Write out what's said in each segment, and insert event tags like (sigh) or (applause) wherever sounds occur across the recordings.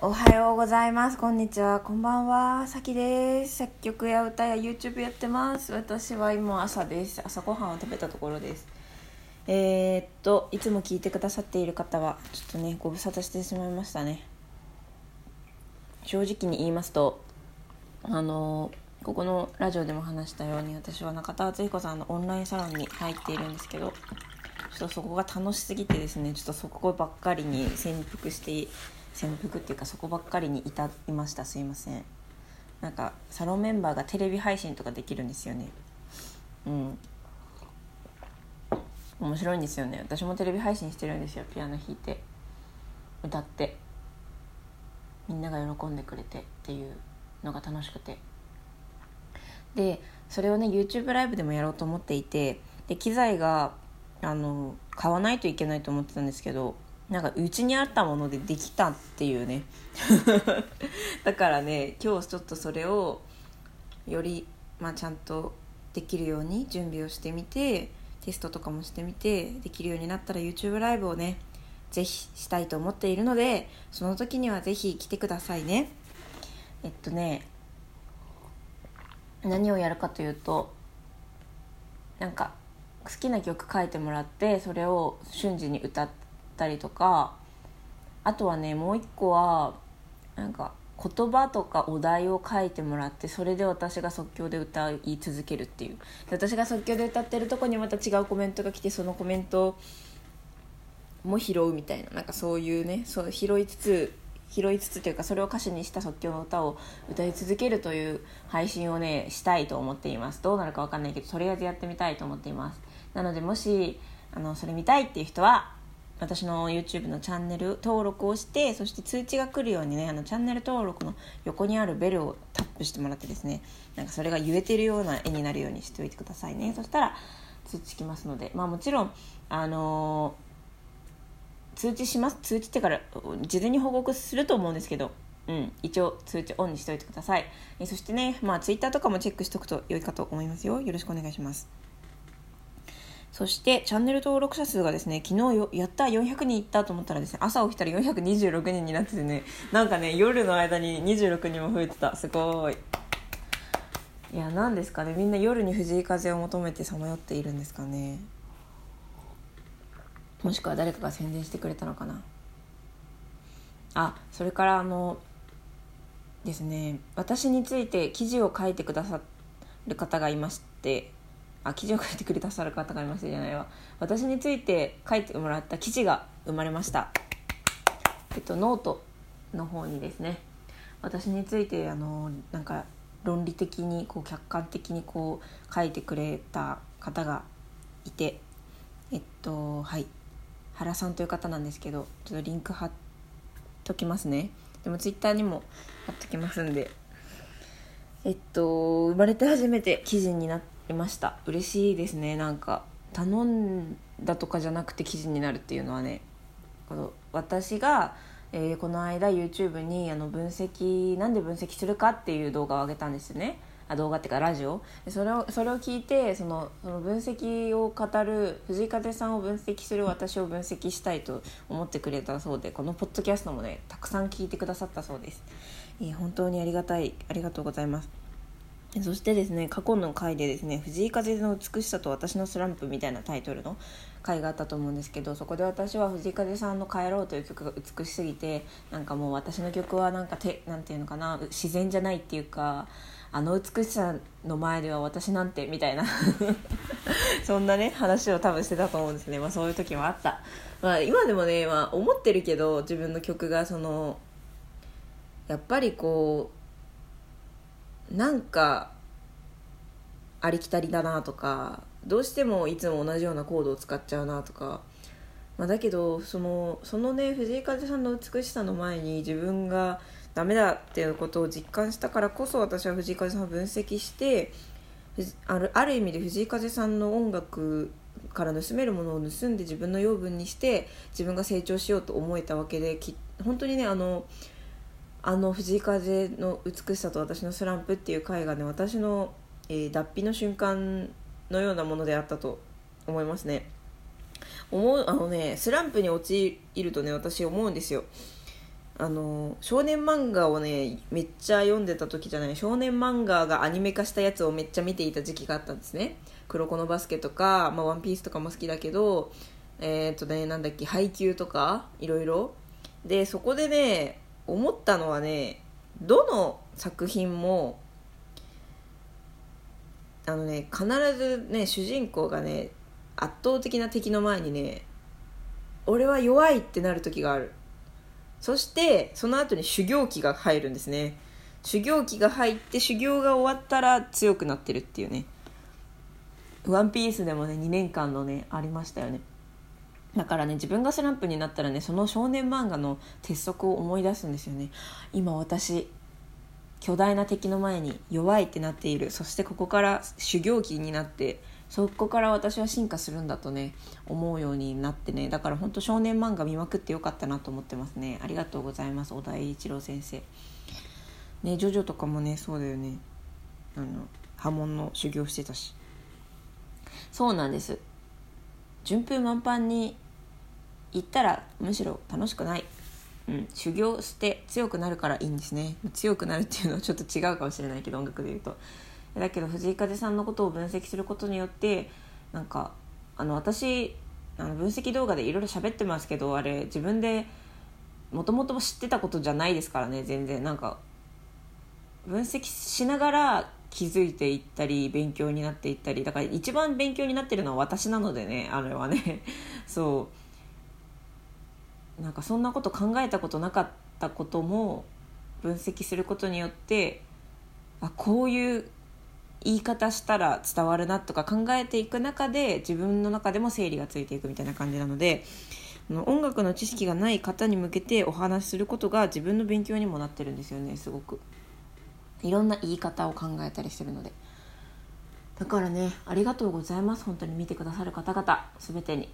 おはようございます。こんにちは。こんばんは。さきです。作曲や歌や YouTube やってます。私は今朝です。朝ごはんを食べたところです。えー、っといつも聞いてくださっている方はちょっとねご無沙汰してしまいましたね。正直に言いますとあのここのラジオでも話したように私は中田敦彦さんのオンラインサロンに入っているんですけどちょっとそこが楽しすぎてですねちょっとそこばっかりに潜伏して潜伏っていうかそこばっかりに至りました。すいません。なんかサロンメンバーがテレビ配信とかできるんですよね。うん。面白いんですよね。私もテレビ配信してるんですよ。ピアノ弾いて。歌って。みんなが喜んでくれて。っていうのが楽しくて。でそれをね YouTube ライブでもやろうと思っていて。で機材があの買わないといけないと思ってたんですけど。なんかうちにあったものでできたっていうね。(laughs) だからね今日ちょっとそれをより、まあ、ちゃんとできるように準備をしてみてテストとかもしてみてできるようになったら YouTube ライブをねぜひしたいと思っているのでその時にはぜひ来てくださいね。えっとね何をやるかというとなんか好きな曲書いてもらってそれを瞬時に歌ったりとかあとはねもう一個はなんか言葉とかお題を書いてもらってそれで私が即興で歌い続けるっていう。私が即興で歌ってるとこにまた違うコメントが来てそのコメントも拾うみたいななんかそういうねそう拾いつつ拾いつつというかそれを歌詞にした即興の歌を歌い続けるという配信をねしたいと思っています。どうなるか分かんないけどとりあえずやってみたいと思っています。なのでもしあのそれ見たいっていう人は私の YouTube のチャンネル登録をしてそして通知が来るようにねあのチャンネル登録の横にあるベルをタップしてもらってですねなんかそれが言えてるような絵になるようにしておいてくださいねそしたら通知来ますのでまあもちろんあのー、通知します通知ってから事前に報告すると思うんですけどうん、一応通知オンにしておいてください。えそしてね、まあ、Twitter とかもチェックしておくと良いかと思いますよ。よろしくお願いします。そしてチャンネル登録者数がですね昨日よやった400人いったと思ったらですね朝起きたら426人になっててねなんかね夜の間に26人も増えてた。すごい。いや何ですかね。みんな夜に藤井風を求めてさまよっているんですかね。もしくは誰かが宣伝してくれたのかな。あそれからあのですね私について記事を書いてくださる方がいましてあ記事を書いてくれたさる方がいましたじゃないわ。私について書いてもらった記事が生まれました。えっとノートの方にですね。私についてあのなんか論理的にこう客観的にこう書いてくれた方がいて。えっとはい。原さんという方なんですけどちょっとリンク貼っときますね。でもツイッターにも貼っときますんで。えっと生まれて初めて記事になっていました。嬉しいですね。なんか頼んだとかじゃなくて記事になるっていうのはね。この私が、えー、この間 YouTube にあの分析なんで分析するかっていう動画を上げたんですよね。あ動画っていうかラジオ。それをそれを聞いてそのその分析を語る藤井風さんを分析する私を分析したいと思ってくれたそうでこのポッドキャストもねたくさん聞いてくださったそうです、えー、本当にありがたいありがとうございます。そしてですね過去の回でですね「藤井風の美しさと私のスランプ」みたいなタイトルの回があったと思うんですけどそこで私は藤井風さんの「帰ろう」という曲が美しすぎてなんかもう私の曲はなんかてなんていうのかな自然じゃないっていうかあの美しさの前では私なんてみたいな (laughs) そんなね話を多分してたと思うんですね、まあ、そういう時もあった、まあ、今でもね、まあ、思ってるけど自分の曲がそのやっぱりこうなんかありきたりだなとかどうしてもいつも同じようなコードを使っちゃうなとか、まあ、だけどそのそのね藤井風さんの美しさの前に自分がダメだっていうことを実感したからこそ私は藤井風さんを分析してあるある意味で藤井風さんの音楽から盗めるものを盗んで自分の養分にして自分が成長しようと思えたわけでき本当にねあのあの藤井風の美しさと私のスランプっていう回がね私の、えー、脱皮の瞬間のようなものであったと思いますね。思うあのねスランプに陥るとね私思うんですよ。あの少年漫画をねめっちゃ読んでた時じゃない少年漫画がアニメ化したやつをめっちゃ見ていた時期があったんですね。黒子のバスケとか、まあ、ワンピースとかも好きだけどえー、っとねなんだっけ配給とかいろいろ。でそこでね思ったのはねどの作品もあのね必ずね主人公がね圧倒的な敵の前にね俺は弱いってなる時がある。そしてその後に修行期が入るんですね。修行期が入って修行が終わったら強くなってるっていうね。ワンピースでもね2年間のねありましたよね。だからね自分がスランプになったらねその少年漫画の鉄則を思い出すんですよね。今私巨大な敵の前に弱いってなっている。そしてここから修行期になってそこから私は進化するんだとね思うようになってね。だから本当少年漫画見まくってよかったなと思ってますね。ありがとうございます小田栄一郎先生。ねジョジョとかもねそうだよね。あの波紋の修行してたし。そうなんです。順風満帆に行ったらむしろ楽しくない。うん、修行して強くなるからいいんですね。強くなるっていうのはちょっと違うかもしれないけど音楽で言うと。だけど藤井風さんのことを分析することによってなんかあの私あの分析動画でいろいろ喋ってますけどあれ自分でもともと知ってたことじゃないですからね全然。なんか分析しながら気づいていったり勉強になっていったりだから一番勉強になってるのは私なのでねあれはね。(laughs) そう。なんかそんなこと考えたことなかったことも分析することによってあこういう言い方したら伝わるなとか考えていく中で自分の中でも整理がついていくみたいな感じなので音楽の知識がない方に向けてお話しすることが自分の勉強にもなってるんですよねすごく。いろんな言い方を考えたりしてるので。だからねありがとうございます。本当に見てくださる方々。全てに、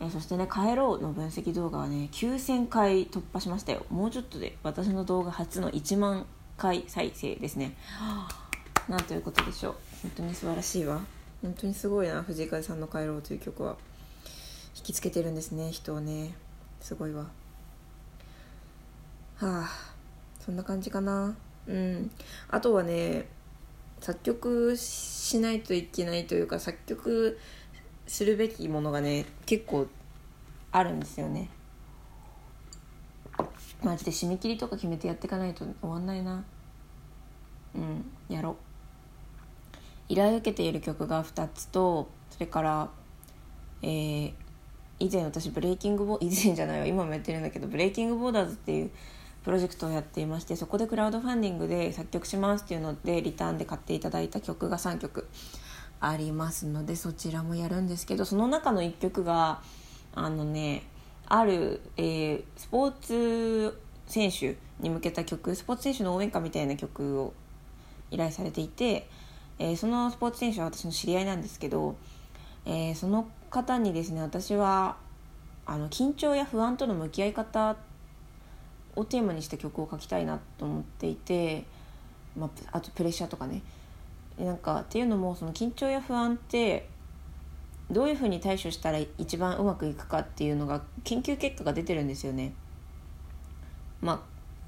えー、そしてね「帰ろう」の分析動画はね9000回突破しましたよ。もうちょっとで私の動画初の1万回再生ですね、(sighs) なんということでしょう。本当に素晴らしいわ。本当にすごいな藤井風さんの「帰ろう」という曲は。引きつけてるんですね人をね。すごいわ。はあそんな感じかな。うん。あとはね作曲しないといけないというか作曲するべきものがね結構あるんですよね。マジで締め切りとか決めてやっていかないと終わんないな。うんやろう。依頼を受けている曲が2つとそれから、えー、以前私ブレイキングボ以前じゃないわ今もやってるんだけどブレイキングボーダーズっていうプロジェクトをやっていましてそこでクラウドファンディングで作曲しますっていうのでリターンで買っていただいた曲が3曲ありますのでそちらもやるんですけどその中の1曲があのねある、えー、スポーツ選手に向けた曲スポーツ選手の応援歌みたいな曲を依頼されていてえー、そのスポーツ選手は私の知り合いなんですけど、えー、その方にですね私はあの緊張や不安との向き合い方をテーマにした曲を書きたいなと思っていて、まあ、あとプレッシャーとかねなんかっていうのもその緊張や不安ってどういうふうに対処したら一番うまくいくかっていうのが研究結果が出てるんですよね。まあ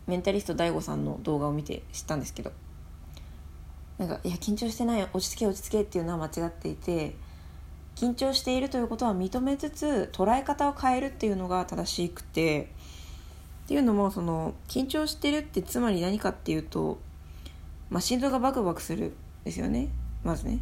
メンタリスト DAIGO さんの動画を見て知ったんですけどなんかいや緊張してない落ち着け落ち着けっていうのは間違っていて緊張しているということは認めつつ捉え方を変えるっていうのが正しくてっていうのもその緊張してるってつまり何かっていうと、まあ、心臓がバクバクするですよね。まずね。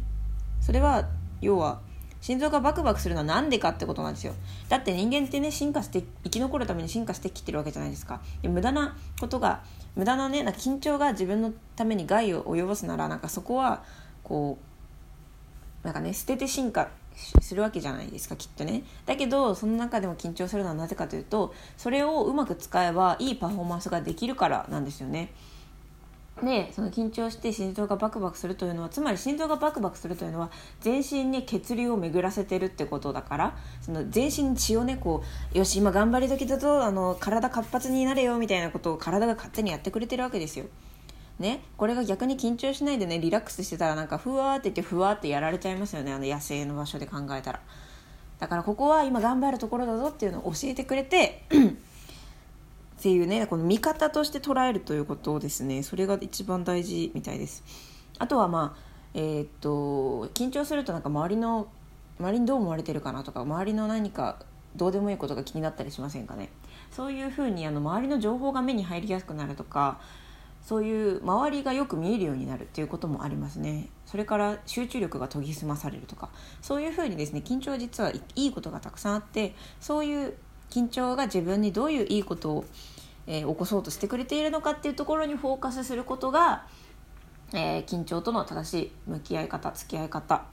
それは要は心臓がバクバクするのは何でかってことなんですよ。だって人間ってね進化して生き残るために進化してきてるわけじゃないですか。で無駄なことが無駄なねな緊張が自分のために害を及ぼすならなんかそこはこうなんかね捨てて進化するわけじゃないですかきっとねだけどその中でも緊張するのはなぜかというとそれをうまく使えばいいパフォーマンスができるからなんですよねでその緊張して心臓がバクバクするというのはつまり心臓がバクバクするというのは全身に血流を巡らせてるってことだからその全身に血をねこうよし今頑張り時だとあの体活発になれよみたいなことを体が勝手にやってくれてるわけですよ。ね、これが逆に緊張しないでねリラックスしてたらなんかふわって言ってふわってやられちゃいますよねあの野生の場所で考えたら。だからここは今頑張るところだぞっていうのを教えてくれて (clears throat) っていうねこの見方として捉えるということをですね。それが一番大事みたいです。あとはまあえー、っと緊張するとなんか周りの周りにどう思われてるかなとか周りの何かどうでもいいことが気になったりしませんかね。そういうふうにあの周りの情報が目に入りやすくなるとかそういう周りがよく見えるようになるっていうこともありますね。それから集中力が研ぎ澄まされるとか。そういうふうにですね緊張は実はいいことがたくさんあってそういう緊張が自分にどういういいことを、えー、起こそうとしてくれているのかっていうところにフォーカスすることが、えー、緊張との正しい向き合い方付き合い方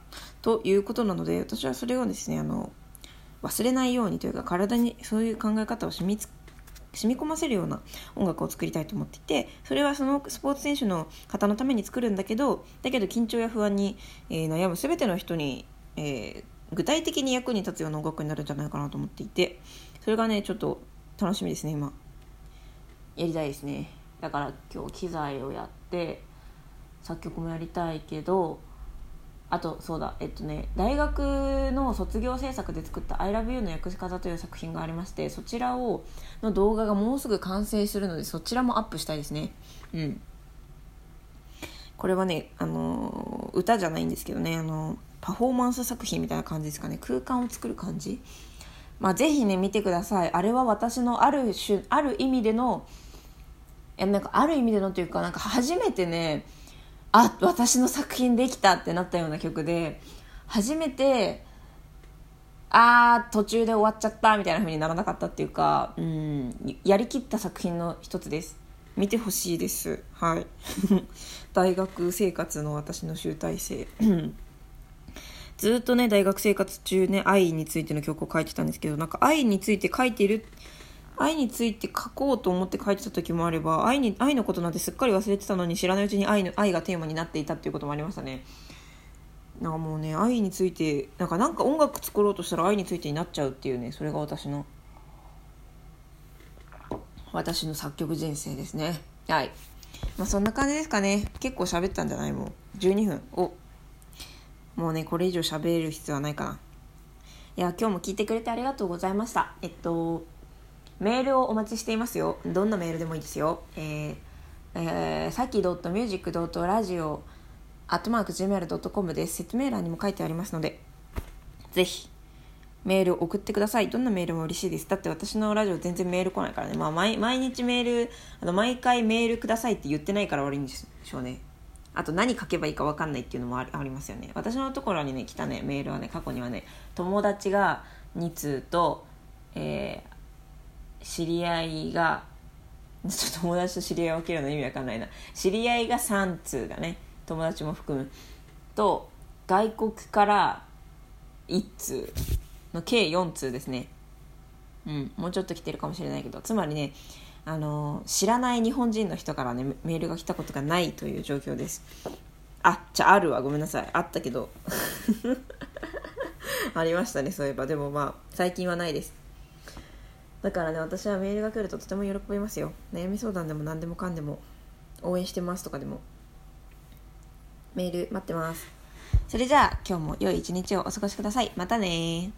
ということなので私はそれをですねあの忘れないようにというか体にそういう考え方を染みつ染み込ませるような音楽を作りたいと思っていてそれはそのスポーツ選手の方のために作るんだけどだけど緊張や不安に、えー、悩む全ての人に、えー、具体的に役に立つような音楽になるんじゃないかなと思っていてそれがねちょっと楽しみですね今。やりたいですね。だから今日機材をやって作曲もやりたいけどあとそうだえっとね大学の卒業制作で作った「ILOVEYOU の訳し方」という作品がありましてそちらをの動画がもうすぐ完成するのでそちらもアップしたいですね。うん。これはねあの歌じゃないんですけどねあのパフォーマンス作品みたいな感じですかね。空間を作る感じ。まあぜひね見てください。あれは私のある種ある意味でのえなんかある意味でのというかなんか初めてねあ私の作品できたってなったような曲で初めてあー途中で終わっちゃったみたいな風にならなかったっていうかうんやりきった作品の一つです。見てほしいです。はい。(laughs) 大学生活の私の集大成。ずっとね大学生活中ね愛についての曲を書いてたんですけどなんか愛について書いてるって愛について書こうと思って書いてた時もあれば愛に愛のことなんてすっかり忘れてたのに知らないうちに愛の愛がテーマになっていたっていうこともありましたね。なんかもうね愛についてなんかなんか音楽作ろうとしたら愛についてになっちゃうっていうねそれが私の私の作曲人生ですね。はい。まあそんな感じですかね。結構喋ったんじゃないもう。12分。お。もうねこれ以上喋る必要はないかな。いや今日も聞いてくれてありがとうございました。えっとメールをお待ちしていますよ。どんなメールでもいいですよ。えー、えー、さき .music.radio アットマーク gmail.com です。説明欄にも書いてありますのでぜひメール送ってください。どんなメールも嬉しいです。だって私のラジオ全然メール来ないからね、まあ、毎毎日メールあの毎回メールくださいって言ってないから悪いんでしょうね。あと何書けばいいか分かんないっていうのもありますよね。私のところにね来たねメールはね過去にはね友達が2通と、えー、知り合いがちょっと友達と知り合いを分けるの意味わかんないな。知り合いが3通だね友達も含む。と外国から1通の計4通ですね。うんもうちょっと来てるかもしれないけど。つまりねあの知らない日本人の人からねメールが来たことがないという状況です。あじゃああるわ。ごめんなさい。あったけど。(laughs) ありましたねそういえば。でもまあ最近はないです。だからね私はメールが来るととても喜びますよ。悩み相談でも何でもかんでも応援してますとかでも。メール待ってます。それじゃあ今日も良い一日をお過ごしください。またね